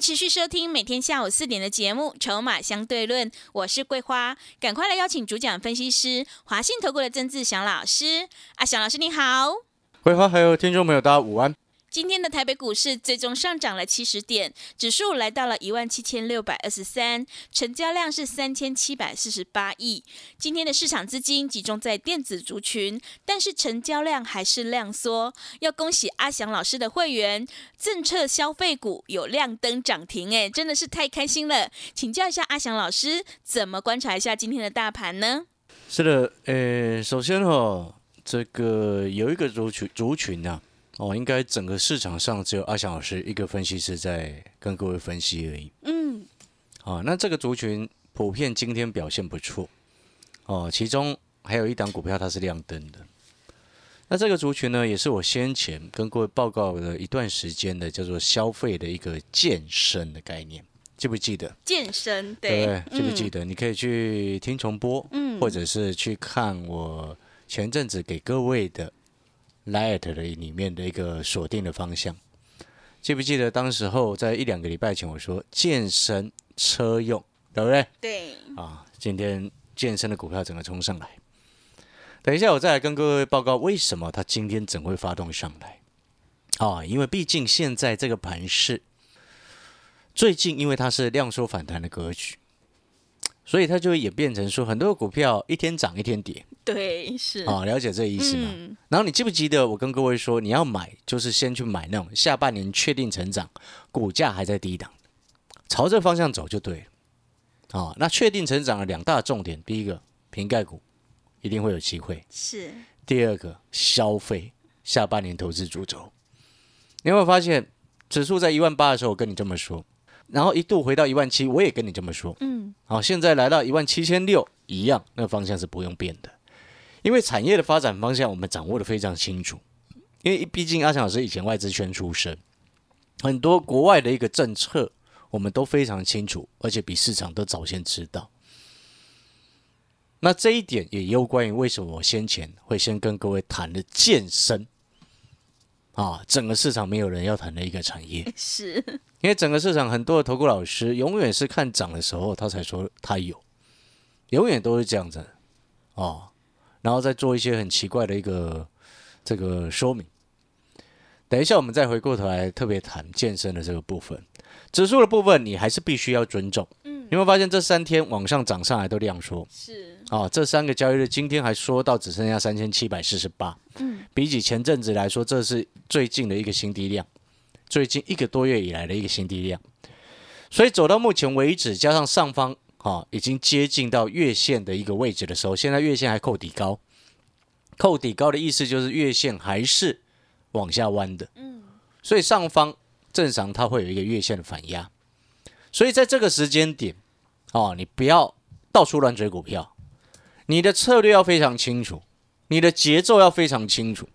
持续收听每天下午四点的节目《筹码相对论》，我是桂花，赶快来邀请主讲分析师华信投顾的曾志祥老师。阿祥老师你好，桂花还有听众朋友大家午安。今天的台北股市最终上涨了七十点，指数来到了一万七千六百二十三，成交量是三千七百四十八亿。今天的市场资金集中在电子族群，但是成交量还是量缩。要恭喜阿翔老师的会员，政策消费股有亮灯涨停，哎，真的是太开心了。请教一下阿翔老师，怎么观察一下今天的大盘呢？是的，呃，首先哈，这个有一个族群族群啊。哦，应该整个市场上只有阿翔老师一个分析师在跟各位分析而已。嗯，好，那这个族群普遍今天表现不错。哦，其中还有一档股票它是亮灯的。那这个族群呢，也是我先前跟各位报告了一段时间的，叫做消费的一个健身的概念，记不记得？健身，对，记不记得？你可以去听重播，嗯，或者是去看我前阵子给各位的。Light 的里面的一个锁定的方向，记不记得当时候在一两个礼拜前我说健身车用，对不对？对。啊，今天健身的股票整个冲上来。等一下我再来跟各位报告为什么它今天整会发动上来。啊，因为毕竟现在这个盘势，最近因为它是量缩反弹的格局。所以它就会演变成说，很多股票一天涨一天跌。对，是。啊，了解这个意思吗？然后你记不记得我跟各位说，你要买就是先去买那种下半年确定成长，股价还在低档，朝这方向走就对了。啊，那确定成长的两大重点，第一个瓶盖股一定会有机会。是。第二个消费下半年投资主轴，你有没有发现指数在一万八的时候，我跟你这么说。然后一度回到一万七，我也跟你这么说。嗯，好，现在来到一万七千六，一样，那个方向是不用变的，因为产业的发展方向我们掌握的非常清楚。因为毕竟阿强老师以前外资圈出身，很多国外的一个政策我们都非常清楚，而且比市场都早先知道。那这一点也有关于为什么我先前会先跟各位谈的健身。啊，整个市场没有人要谈的一个产业，是因为整个市场很多的投顾老师永远是看涨的时候他才说他有，永远都是这样子哦，然后再做一些很奇怪的一个这个说明。等一下我们再回过头来特别谈健身的这个部分，指数的部分你还是必须要尊重。嗯，有没有发现这三天往上涨上来都量缩？是。啊，这三个交易日今天还说到只剩下三千七百四十八，嗯，比起前阵子来说，这是最近的一个新低量，最近一个多月以来的一个新低量，所以走到目前为止，加上上方啊已经接近到月线的一个位置的时候，现在月线还扣底高，扣底高的意思就是月线还是往下弯的，嗯，所以上方正常它会有一个月线的反压，所以在这个时间点，哦，你不要到处乱追股票。你的策略要非常清楚，你的节奏要非常清楚。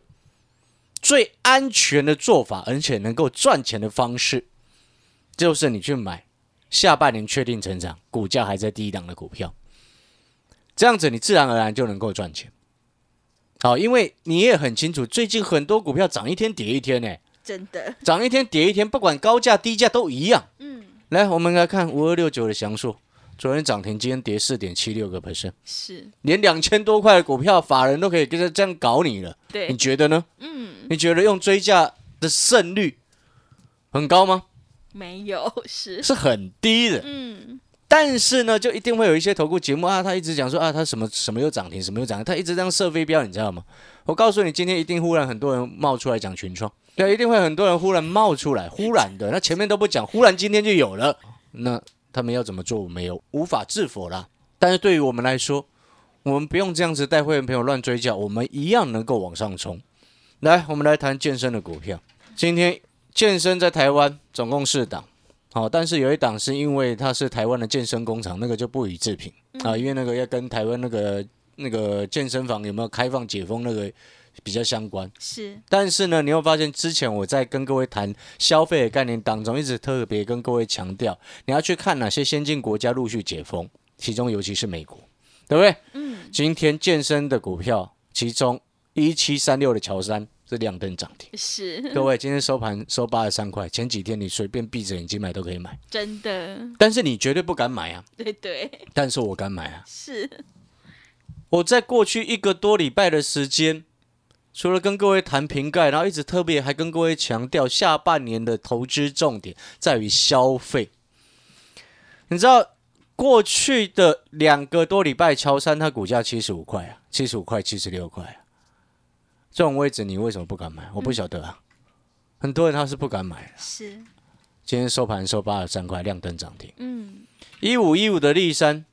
最安全的做法，而且能够赚钱的方式，就是你去买下半年确定成长、股价还在低档的股票。这样子，你自然而然就能够赚钱。好，因为你也很清楚，最近很多股票涨一天跌一天，呢，真的涨一天跌一天，不管高价低价都一样。嗯，来，我们来看五二六九的详述。昨天涨停，今天跌四点七六个 percent，是连两千多块的股票，法人都可以跟着这样搞你了。对，你觉得呢？嗯，你觉得用追价的胜率很高吗？没有，是是很低的。嗯，但是呢，就一定会有一些投顾节目啊，他一直讲说啊，他什么什么又涨停，什么又涨停，他一直这样设飞镖，你知道吗？我告诉你，今天一定忽然很多人冒出来讲群创，对，一定会很多人忽然冒出来，忽然的，那前面都不讲，忽然今天就有了，那。他们要怎么做，我没有无法制否啦。但是对于我们来说，我们不用这样子带会员朋友乱追叫，我们一样能够往上冲。来，我们来谈健身的股票。今天健身在台湾总共四档，好，但是有一档是因为它是台湾的健身工厂，那个就不予置评啊，因为那个要跟台湾那个那个健身房有没有开放解封那个比较相关。是，但是呢，你会发现之前我在跟各位谈消费的概念当中，一直特别跟各位强调，你要去看哪些先进国家陆续解封，其中尤其是美国，对不对？嗯。今天健身的股票，其中一七三六的乔山。是亮灯涨停，是 各位今天收盘收八十三块，前几天你随便闭着眼睛买都可以买，真的。但是你绝对不敢买啊，对对。但是我敢买啊，是。我在过去一个多礼拜的时间，除了跟各位谈瓶盖，然后一直特别还跟各位强调，下半年的投资重点在于消费。你知道过去的两个多礼拜，乔山它股价七十五块啊，七十五块、七十六块。这种位置你为什么不敢买？我不晓得啊。很多人他是不敢买。是。今天收盘收八十三块，亮灯涨停。嗯。一五一五的立山，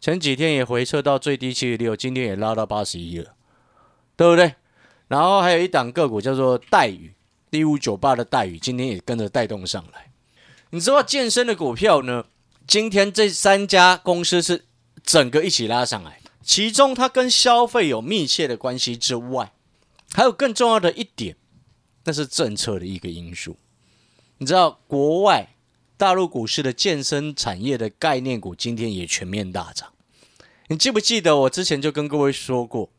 前几天也回撤到最低七十六，今天也拉到八十一了，对不对？然后还有一档个股叫做戴宇，一五九八的戴宇，今天也跟着带动上来。你知道健身的股票呢？今天这三家公司是整个一起拉上来，其中它跟消费有密切的关系之外。还有更重要的一点，那是政策的一个因素。你知道，国外大陆股市的健身产业的概念股今天也全面大涨。你记不记得我之前就跟各位说过，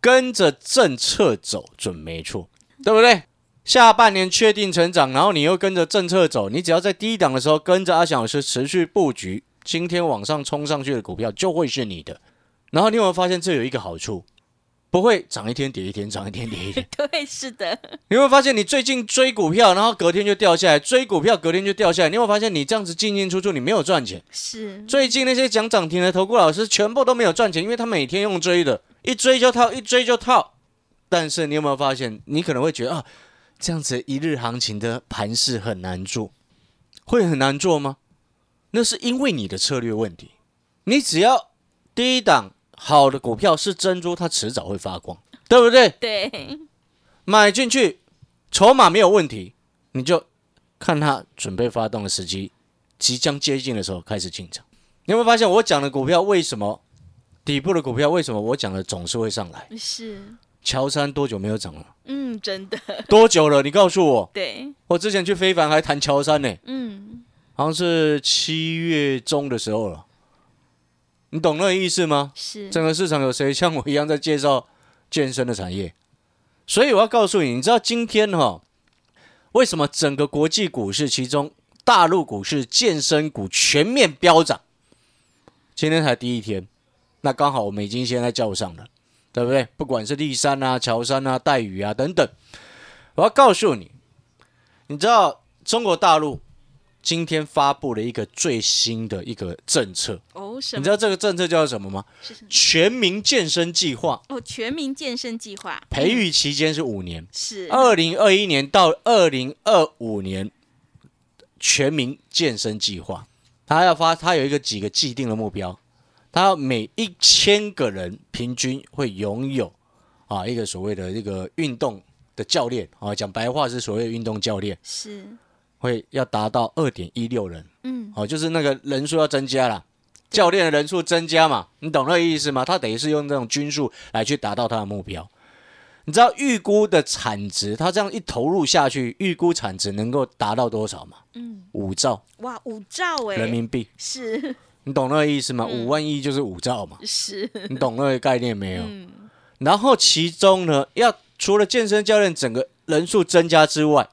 跟着政策走准没错，对不对？下半年确定成长，然后你又跟着政策走，你只要在低档的时候跟着阿翔老师持续布局，今天往上冲上去的股票就会是你的。然后你有没有发现这有一个好处？不会涨一天跌一天，涨一天跌一天。对，是的。你会发现，你最近追股票，然后隔天就掉下来；追股票，隔天就掉下来。你会发现，你这样子进进出出，你没有赚钱。是。最近那些讲涨停的投顾老师，全部都没有赚钱，因为他每天用追的，一追就套，一追就套。但是你有没有发现，你可能会觉得啊，这样子一日行情的盘势很难做，会很难做吗？那是因为你的策略问题。你只要第一档。好的股票是珍珠，它迟早会发光，对不对？对，买进去，筹码没有问题，你就看它准备发动的时机，即将接近的时候开始进场。你有没有发现我讲的股票为什么底部的股票为什么我讲的总是会上来？是。乔山多久没有涨了？嗯，真的。多久了？你告诉我。对。我之前去非凡还谈乔山呢。嗯。好像是七月中的时候了。你懂那个意思吗？是整个市场有谁像我一样在介绍健身的产业？所以我要告诉你，你知道今天哈，为什么整个国际股市其中大陆股市健身股全面飙涨？今天才第一天，那刚好我们已经现在叫上了，对不对？不管是立山啊、乔山啊、戴宇啊等等，我要告诉你，你知道中国大陆。今天发布了一个最新的一个政策。哦，你知道这个政策叫什么吗？全民健身计划。哦，全民健身计划。培育期间是五年，是。二零二一年到二零二五年全民健身计划，他要发，他有一个几个既定的目标，他要每一千个人平均会拥有啊一个所谓的这个运动的教练。啊，讲白话是所谓的运动教练。是。会要达到二点一六人，嗯，哦，就是那个人数要增加了，教练的人数增加嘛，你懂那个意思吗？他等于是用这种均数来去达到他的目标。你知道预估的产值，他这样一投入下去，预估产值能够达到多少吗？嗯，五兆。哇，五兆哎，人民币是，你懂那个意思吗？五万亿就是五兆嘛，是你懂那个概念没有？然后其中呢，要除了健身教练整个人数增加之外。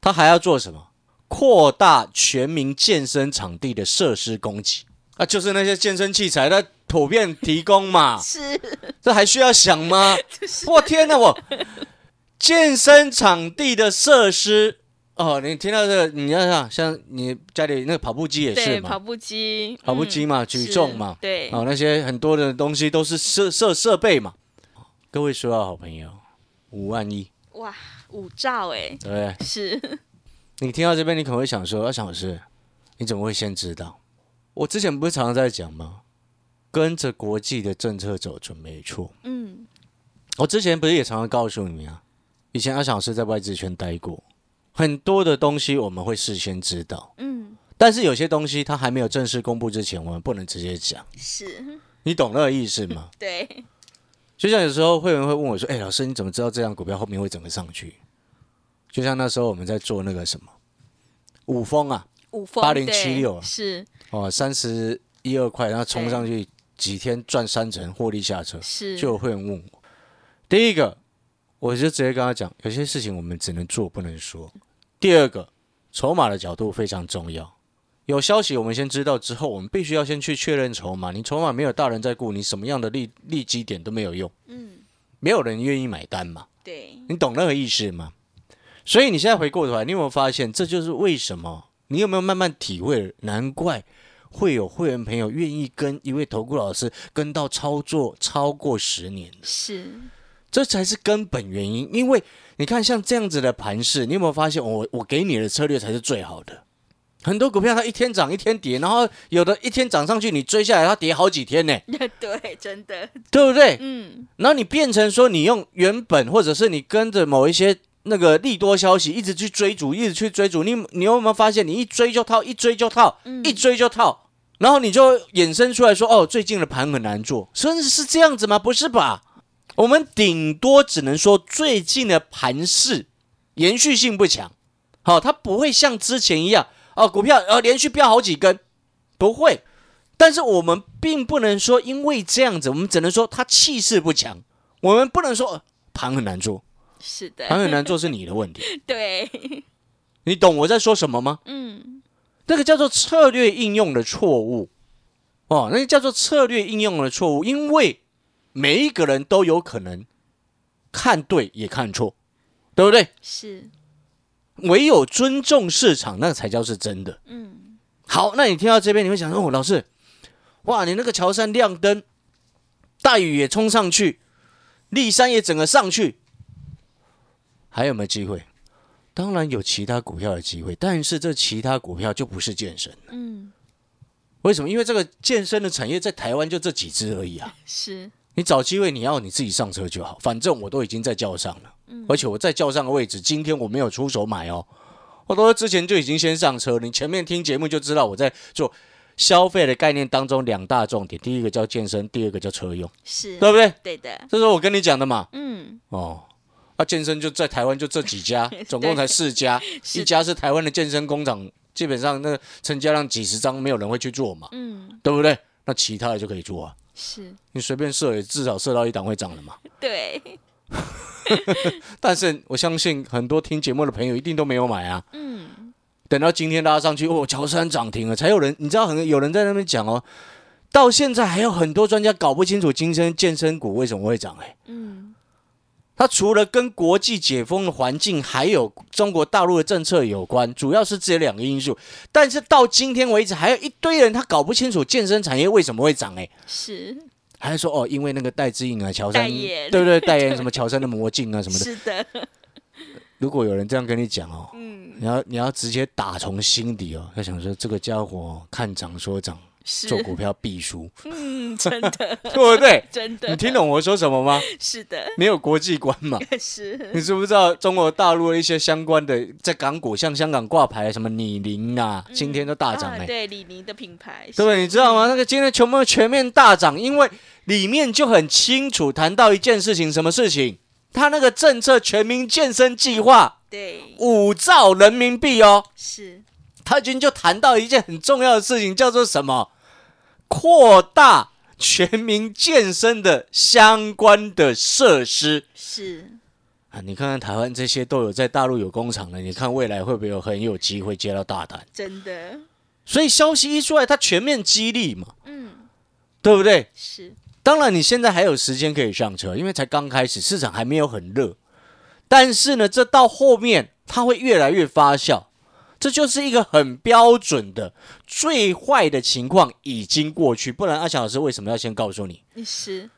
他还要做什么？扩大全民健身场地的设施供给啊，就是那些健身器材的普遍提供嘛。是，这还需要想吗？我天哪！我健身场地的设施哦，你听到这个，你要想，像你家里那个跑步机也是嘛？跑步机，跑步机嘛，举重嘛，对，哦，那些很多的东西都是设设设备嘛。各位说啊，好朋友，五万亿哇！五兆哎，对，是。你听到这边，你可能会想说：“啊，小老师，你怎么会先知道？我之前不是常常在讲吗？跟着国际的政策走准没错。嗯，我之前不是也常常告诉你啊？以前阿小老师在外资圈待过，很多的东西我们会事先知道，嗯，但是有些东西它还没有正式公布之前，我们不能直接讲。是，你懂那个意思吗？对，就像有时候会员会问我说：“哎、老师，你怎么知道这样股票后面会整个上去？”就像那时候我们在做那个什么五峰啊，五峰8076啊是哦，三十一二块，然后冲上去几天赚三成，获利下车，是，就有会员问我，第一个，我就直接跟他讲，有些事情我们只能做不能说。第二个，筹码的角度非常重要。有消息我们先知道之后，我们必须要先去确认筹码。你筹码没有大人在顾，你什么样的利利基点都没有用，嗯，没有人愿意买单嘛。对，你懂那个意思吗？所以你现在回过头来，你有没有发现，这就是为什么？你有没有慢慢体会？难怪会有会员朋友愿意跟一位投顾老师跟到操作超过十年的，是，这才是根本原因。因为你看，像这样子的盘势，你有没有发现，我我给你的策略才是最好的？很多股票它一天涨一天跌，然后有的一天涨上去，你追下来它跌好几天呢，对，真的，对不对？嗯，然后你变成说，你用原本或者是你跟着某一些那个利多消息一直去追逐，一直去追逐，你你有没有发现，你一追就套，一追就套，嗯一追就套，然后你就衍生出来说，哦，最近的盘很难做，真的是这样子吗？不是吧？我们顶多只能说最近的盘势延续性不强，好、它不会像之前一样，哦，股票呃连续飙好几根，不会。但是我们并不能说因为这样子，我们只能说它气势不强。我们不能说呃盘很难做，是的，盘很难做是你的问题。对，你懂我在说什么吗？嗯，那个叫做策略应用的错误哦，那个叫做策略应用的错误，因为每一个人都有可能看对也看错，对不对？是，唯有尊重市场，那才叫是真的。嗯，好，那你听到这边，你会想说，哦，老师，哇，你那个乔山亮灯，大宇也冲上去，立山也整个上去，还有没有机会？当然有其他股票的机会，但是这其他股票就不是健身。嗯，为什么？因为这个健身的产业在台湾就这几只而已啊。是，你找机会，你要你自己上车就好，反正我都已经在叫上了，而且我在叫上的位置，今天我没有出手买哦，我都之前就已经先上车。你前面听节目就知道我在做消费的概念当中两大重点，第一个叫健身，第二个叫车用，是，对不对？对的，这是我跟你讲的嘛。嗯，哦，那、健身就在台湾就这几家，总共才四家，一家是台湾的健身工厂，基本上那成交量几十张，没有人会去做嘛，嗯，对不对？那其他的就可以做啊。是，你随便设也至少设到一档会涨的嘛。对，但是我相信很多听节目的朋友一定都没有买啊。嗯，等到今天拉上去，哦，乔山涨停了，才有人，你知道很有人在那边讲哦，到现在还有很多专家搞不清楚今天健身股为什么会涨哎。嗯，它除了跟国际解封的环境，还有中国大陆的政策有关，主要是这两个因素。但是到今天为止，还有一堆人他搞不清楚健身产业为什么会涨哎。是，还是说哦，因为那个戴志颖啊，乔山代言对不对？代言什么乔杉的魔镜啊什么的。是的，如果有人这样跟你讲哦，嗯，你要你要直接打从心底哦，要想说这个家伙看涨说涨，是做，股票必输，嗯，真的，对不对？真的，你听懂我说什么吗？是的，没有国际观嘛？是，你知不知道中国大陆的一些相关的在港股，像香港挂牌什么李宁啊，今天都大涨哎、啊对，李宁的品牌，对不对？你知道吗？那个今天全部全面大涨，因为里面就很清楚谈到一件事情，什么事情？他那个政策全民健身计划对，五兆人民币哦，是，他今天就谈到一件很重要的事情，叫做什么？扩大全民健身的相关的设施是，啊！你看看台湾这些都有在大陆有工厂的，你看未来会不会有很有机会接到大单？真的，所以消息一出来，它全面激励嘛，嗯，对不对？是，当然，你现在还有时间可以上车，因为才刚开始，市场还没有很热。但是呢，这到后面它会越来越发酵，这就是一个很标准的最坏的情况已经过去。不然，阿翔老师为什么要先告诉你？是，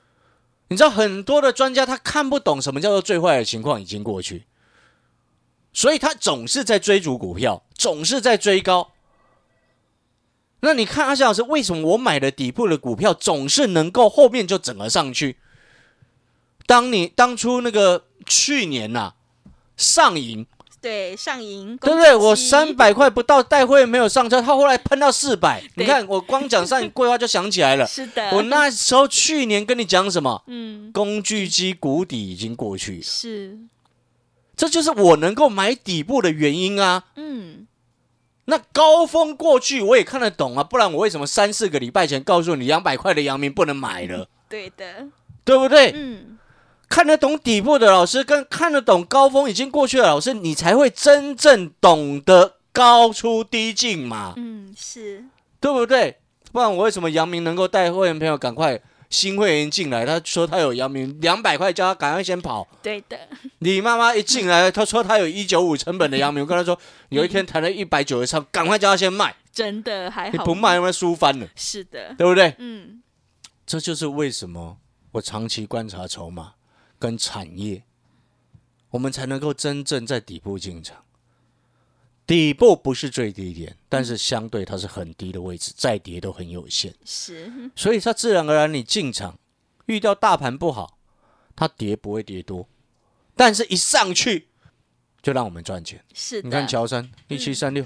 你知道很多的专家他看不懂什么叫做最坏的情况已经过去，所以他总是在追逐股票，总是在追高。那你看阿翔老师为什么我买的底部的股票总是能够后面就整个上去？当你当初那个去年呐、上影对，上银，对不对？我三百块不到带会没有上车，他后来喷到四百，你看我光讲上影规划就想起来了。是的，我那时候去年跟你讲什么？嗯工具机谷底已经过去了，是这就是我能够买底部的原因啊。嗯那高峰过去我也看得懂啊，不然我为什么三四个礼拜前告诉你两百块的阳明不能买了，对的，对不对？嗯看得懂底部的老师跟看得懂高峰已经过去的老师，你才会真正懂得高出低进嘛，嗯是对不对？不然我为什么杨明能够带会员朋友赶快新会员进来？他说他有杨明两百块，叫他赶快先跑。对的，你妈妈一进来，他说他有一九五成本的杨明，我跟他说有一天谈了一百九十三，赶快叫他先卖，真的还好，你不卖，有没有输翻了？是的，对不对？嗯这就是为什么我长期观察筹码跟产业，我们才能够真正在底部进场。底部不是最低点，但是相对它是很低的位置，再跌都很有限，是 所以它自然而然你进场，遇到大盘不好，它跌不会跌多，但是一上去就让我们赚钱。是，你看乔山一七三六，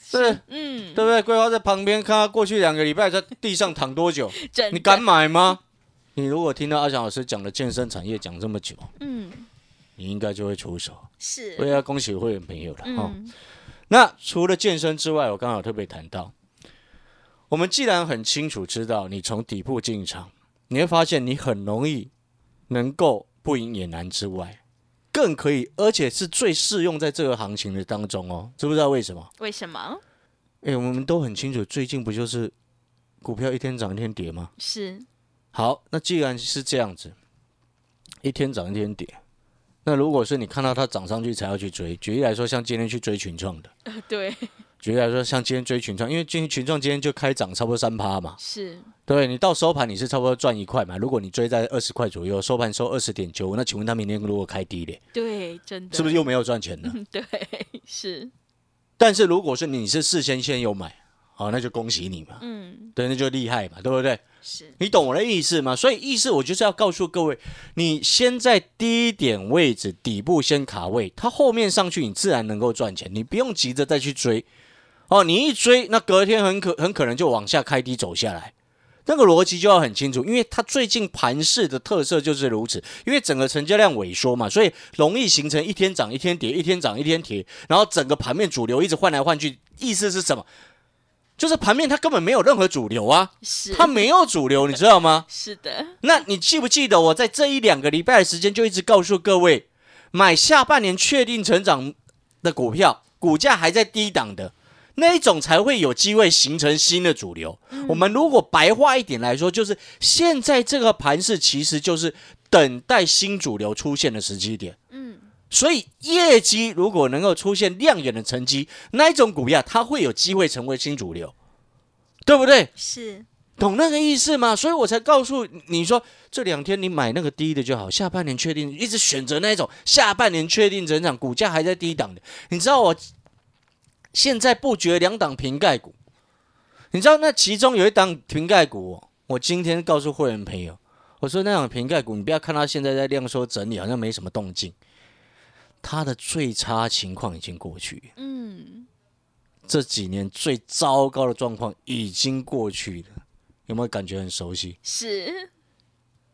是嗯对不对？桂花在旁边看他过去两个礼拜在地上躺多久，你敢买吗？你如果听到阿翔老师讲的健身产业讲这么久，嗯你应该就会出手。是我也要恭喜会员朋友了哈、嗯那除了健身之外，我刚好特别谈到，我们既然很清楚知道你从底部进场，你会发现你很容易能够不赢也难之外，更可以，而且是最适用在这个行情的当中哦。知不知道为什么？为什么哎，我们都很清楚，最近不就是股票一天涨一天跌吗？是好，那既然是这样子，一天涨一天跌，那如果是你看到它涨上去才要去追，举例来说，像今天去追群创的，对。举例来说，像今天追群创，因为今天群创今天就开涨差不多三趴嘛，是。对你到收盘你是差不多赚一块嘛，如果你追在二十块左右，收盘收二十点九，那请问他明天如果开低点，对真的。是不是又没有赚钱呢？对是。但是如果是你是事先先有买，好，那就恭喜你嘛，嗯对，那就厉害嘛，对不对？是你懂我的意思吗？所以意思我就是要告诉各位，你先在低点位置底部先卡位，它后面上去你自然能够赚钱，你不用急着再去追。哦，你一追，那隔天很可很可能就往下开低走下来，那个逻辑就要很清楚，因为它最近盘势的特色就是如此，因为整个成交量萎缩嘛，所以容易形成一天涨一天跌，一天涨一天跌，然后整个盘面主流一直换来换去，意思是什么？就是盘面它根本没有任何主流啊，是它没有主流，你知道吗？是的那你记不记得我在这一两个礼拜的时间就一直告诉各位，买下半年确定成长的股票，股价还在低档的那一种才会有机会形成新的主流。我们如果白话一点来说，就是现在这个盘势其实就是等待新主流出现的时机点。嗯所以业绩如果能够出现亮眼的成绩，那一种股票它会有机会成为新主流，对不对？是懂那个意思吗？所以我才告诉你说，这两天你买那个低的就好，下半年确定一直选择那一种下半年确定增长，股价还在低档的。你知道我现在布局两档瓶盖股，你知道那其中有一档瓶盖股、哦，我今天告诉会员朋友，我说那档瓶盖股，你不要看它现在在量缩整理，好像没什么动静，它的最差情况已经过去。嗯。这几年最糟糕的状况已经过去了，有没有感觉很熟悉？是。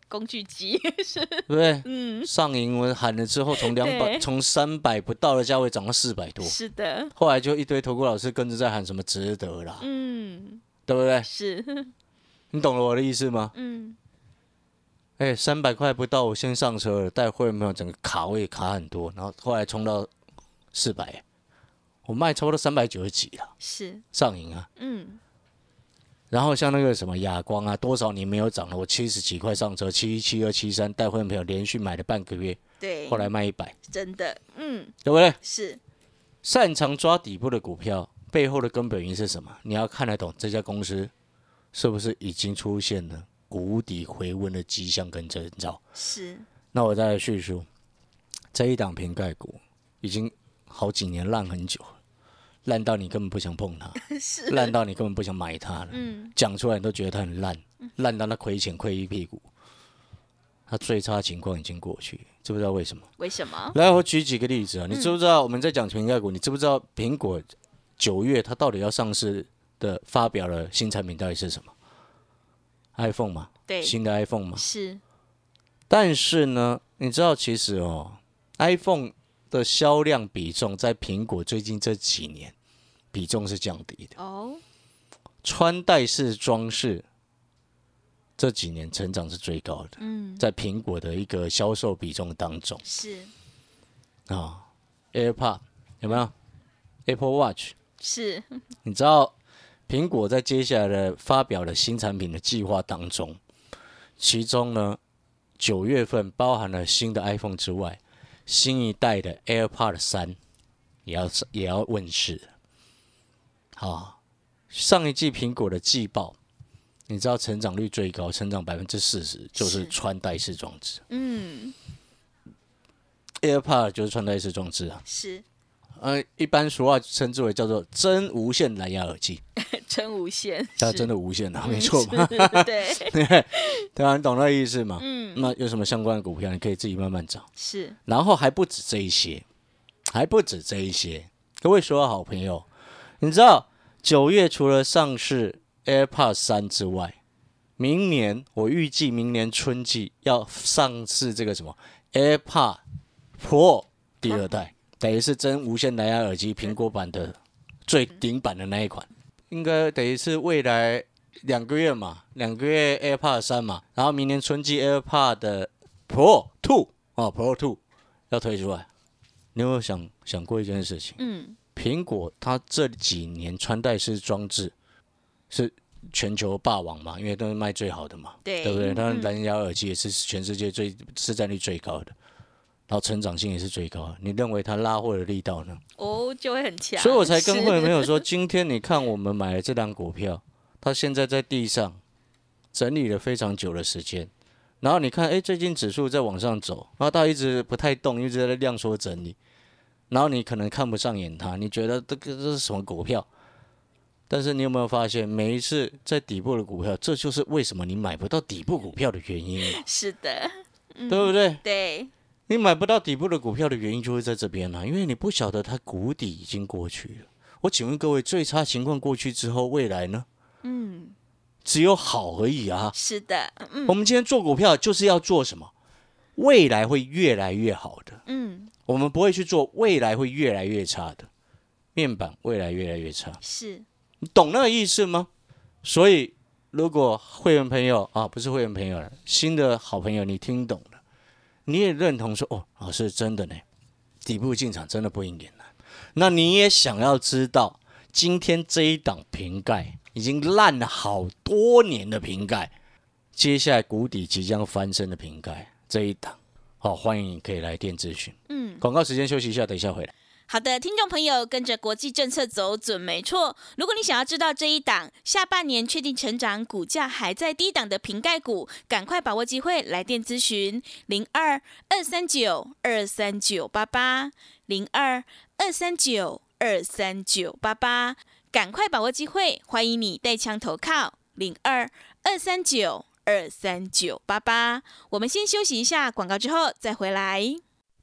工具机是。对不对？嗯。上银我喊了之后，从两百从三百不到的价位涨到四百多，是的。后来就一堆投顾老师跟着在喊什么值得啦，嗯。对不对？是。你懂了我的意思吗？嗯哎，三百块不到，我先上车了，带会员朋友整个卡位卡很多，然后后来冲到四百，我卖差不多三百九十几了，是上瘾啊。嗯然后像那个什么亚光啊，多少年没有涨了，我七十几块上车，七一七二七三，带会员朋友连续买了半个月，对后来卖一百，真的嗯对不对？是擅长抓底部的股票背后的根本原因是什么？你要看得懂这家公司是不是已经出现了谷底回温的迹象跟征兆。是那我再来叙述，这一档瓶盖股已经好几年烂很久了，烂到你根本不想碰它，是烂到你根本不想买它了。嗯讲出来你都觉得它很烂，烂到那亏钱亏一屁股它最差情况已经过去，知不知道为什么？为什么？来，我举几个例子啊，你知不知道我们在讲瓶盖股？你知不知道苹果九月它到底要上市的发表了新产品到底是什么？iPhone 嘛，对，新的 iPhone 嘛。是，但是呢，你知道其实哦，iPhone 的销量比重在苹果最近这几年比重是降低的，哦，穿戴式装饰这几年成长是最高的，嗯，在苹果的一个销售比重当中。是。啊，AirPod 有没有？Apple Watch，是，你知道苹果在接下来的发表的新产品的计划当中，其中呢，九月份包含了新的 iPhone 之外，新一代的 AirPod 三也要也要问世好。啊，上一季苹果的季报，你知道成长率最高，成长百分之四十，就是是穿戴式装置嗯，，AirPod 就是穿戴式装置啊。是呃，一般俗话称之为叫做真无线蓝牙耳机，真无线，它真的无线啊，没嗯错吧？是对，对啊，你懂那意思吗？嗯，那有什么相关的股票，你可以自己慢慢找。是然后还不止这一些，还不止这一些。各位所有好朋友，你知道九月除了上市 AirPods 三之外，明年我预计明年春季要上市这个什么 AirPod Pro 第二代，等于是真无线蓝牙耳机苹果版的最顶版的那一款，应该等于是未来两个月嘛，两个月 AirPod 三嘛，然后明年春季 AirPod 的 Pro Two 哦 Pro Two 要推出来。你有没有想想过一件事情？嗯，苹果它这几年穿戴式装置是全球霸王嘛，因为都是卖最好的嘛，对对不对？它嗯蓝牙耳机也是全世界最市占率最高的，然后成长性也是最高的。你认为它拉货的力道呢？哦，就会很强，所以我才跟会员朋友 说，今天你看我们买的这张股票，它现在在地上整理了非常久的时间，然后你看，哎，最近指数在往上走，然后它一直不太动，一直在量缩整理，然后你可能看不上眼它，你觉得这个这是什么股票？但是你有没有发现，每一次在底部的股票，这就是为什么你买不到底部股票的原因嘛，是的，对不对？对，你买不到底部的股票的原因就会在这边啦、因为你不晓得它谷底已经过去了。我请问各位，最差情况过去之后，未来呢？嗯，只有好而已啊！是的，嗯我们今天做股票就是要做什么？未来会越来越好的，嗯，我们不会去做未来会越来越差的面板，未来越来越差，是你懂那个意思吗？所以，如果会员朋友啊，不是会员朋友了，新的好朋友，你听懂了，你也认同说，哦，老师真的呢，底部进场真的不应该难。那你也想要知道，今天这一档瓶盖已经烂了好多年的瓶盖，接下来谷底即将翻身的瓶盖这一档，好、欢迎你可以来电咨询。嗯。广告时间休息一下，等一下回来。好的，听众朋友，跟着国际政策走准没错。如果你想要知道这一档下半年确定成长、股价还在低档的瓶盖股，赶快把握机会来电咨询零二二三九二三九八八零二二三九二三九八八，赶快把握机会，欢迎你带枪投靠零二二三九二三九八八。我们先休息一下广告，之后再回来。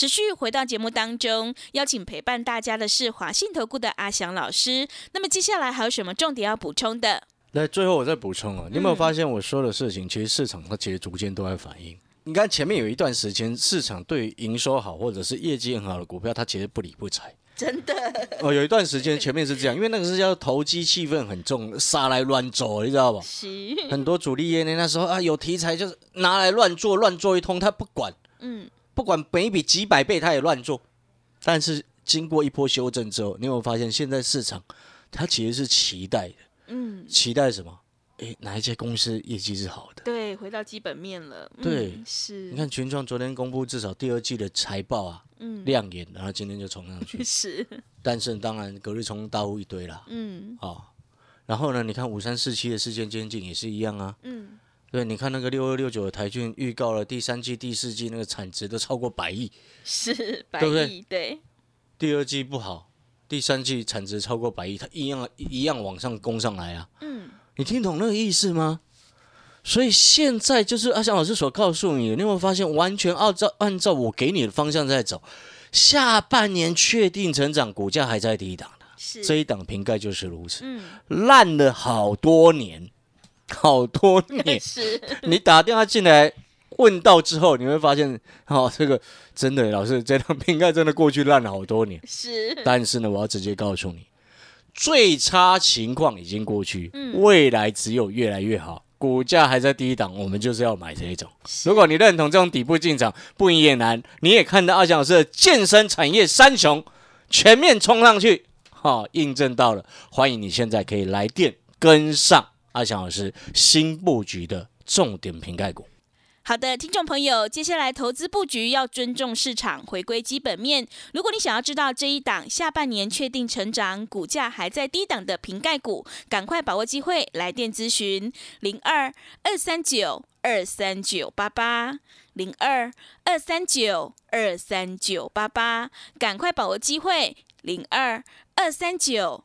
持续回到节目当中，邀请陪伴大家的是华信投顾的阿翔老师。那么接下来还有什么重点要补充的？来，最后我再补充啊，你有没有嗯发现我说的事情，其实市场它其实逐渐都在反映。你看前面有一段时间，市场对于营收好或者是业绩很好的股票，它其实不理不睬。真的哦，有一段时间前面是这样，因为那个是叫投机气氛很重，杀来乱走，你知道吧？很多主力业内那时候啊，有题材就是拿来乱做，乱做一通，他不管，嗯，不管每笔几百倍，他也乱做。但是经过一波修正之后，你有没有发现现在市场它其实是期待的？嗯，期待什么哎，哪一家公司业绩是好的？对，回到基本面了。对嗯是。你看群创昨天公布至少第二季的财报啊，嗯，亮眼，然后今天就冲上去。是，但是当然隔日冲大户一堆啦，嗯啊，然后呢，你看五三四七的事件监禁也是一样啊。嗯，对，你看那个六二六九的台骏预告了第三季、第四季那个产值都超过百亿，是百对不对亿，对，第二季不好，第三季产值超过百亿，它一样一样往上攻上来啊。嗯，你听懂那个意思吗？所以现在就是阿翔老师所告诉你的，你有没有发现完全按照按照我给你的方向在走？下半年确定成长，股价还在低档的，是，这一档瓶盖就是如此，嗯，烂了好多年，好多年。是，你打电话进来问到之后，你会发现，哦，这个真的，老师这档瓶盖真的过去烂了好多年。是，但是呢，我要直接告诉你，最差情况已经过去，嗯未来只有越来越好。股价还在低档，我们就是要买这一种。如果你认同这种底部进场，不赢也难。你也看到阿翔老师的健身产业三雄全面冲上去，哈、印证到了。欢迎你现在可以来电跟上阿翔老师新布局的重点瓶盖股。好的，听众朋友，接下来投资布局要尊重市场，回归基本面。如果你想要知道这一档下半年确定成长、股价还在低档的瓶盖股，赶快把握机会，来电咨询零二二三九二三九八八零二二三九二三九八八，赶快把握机会零二二三九。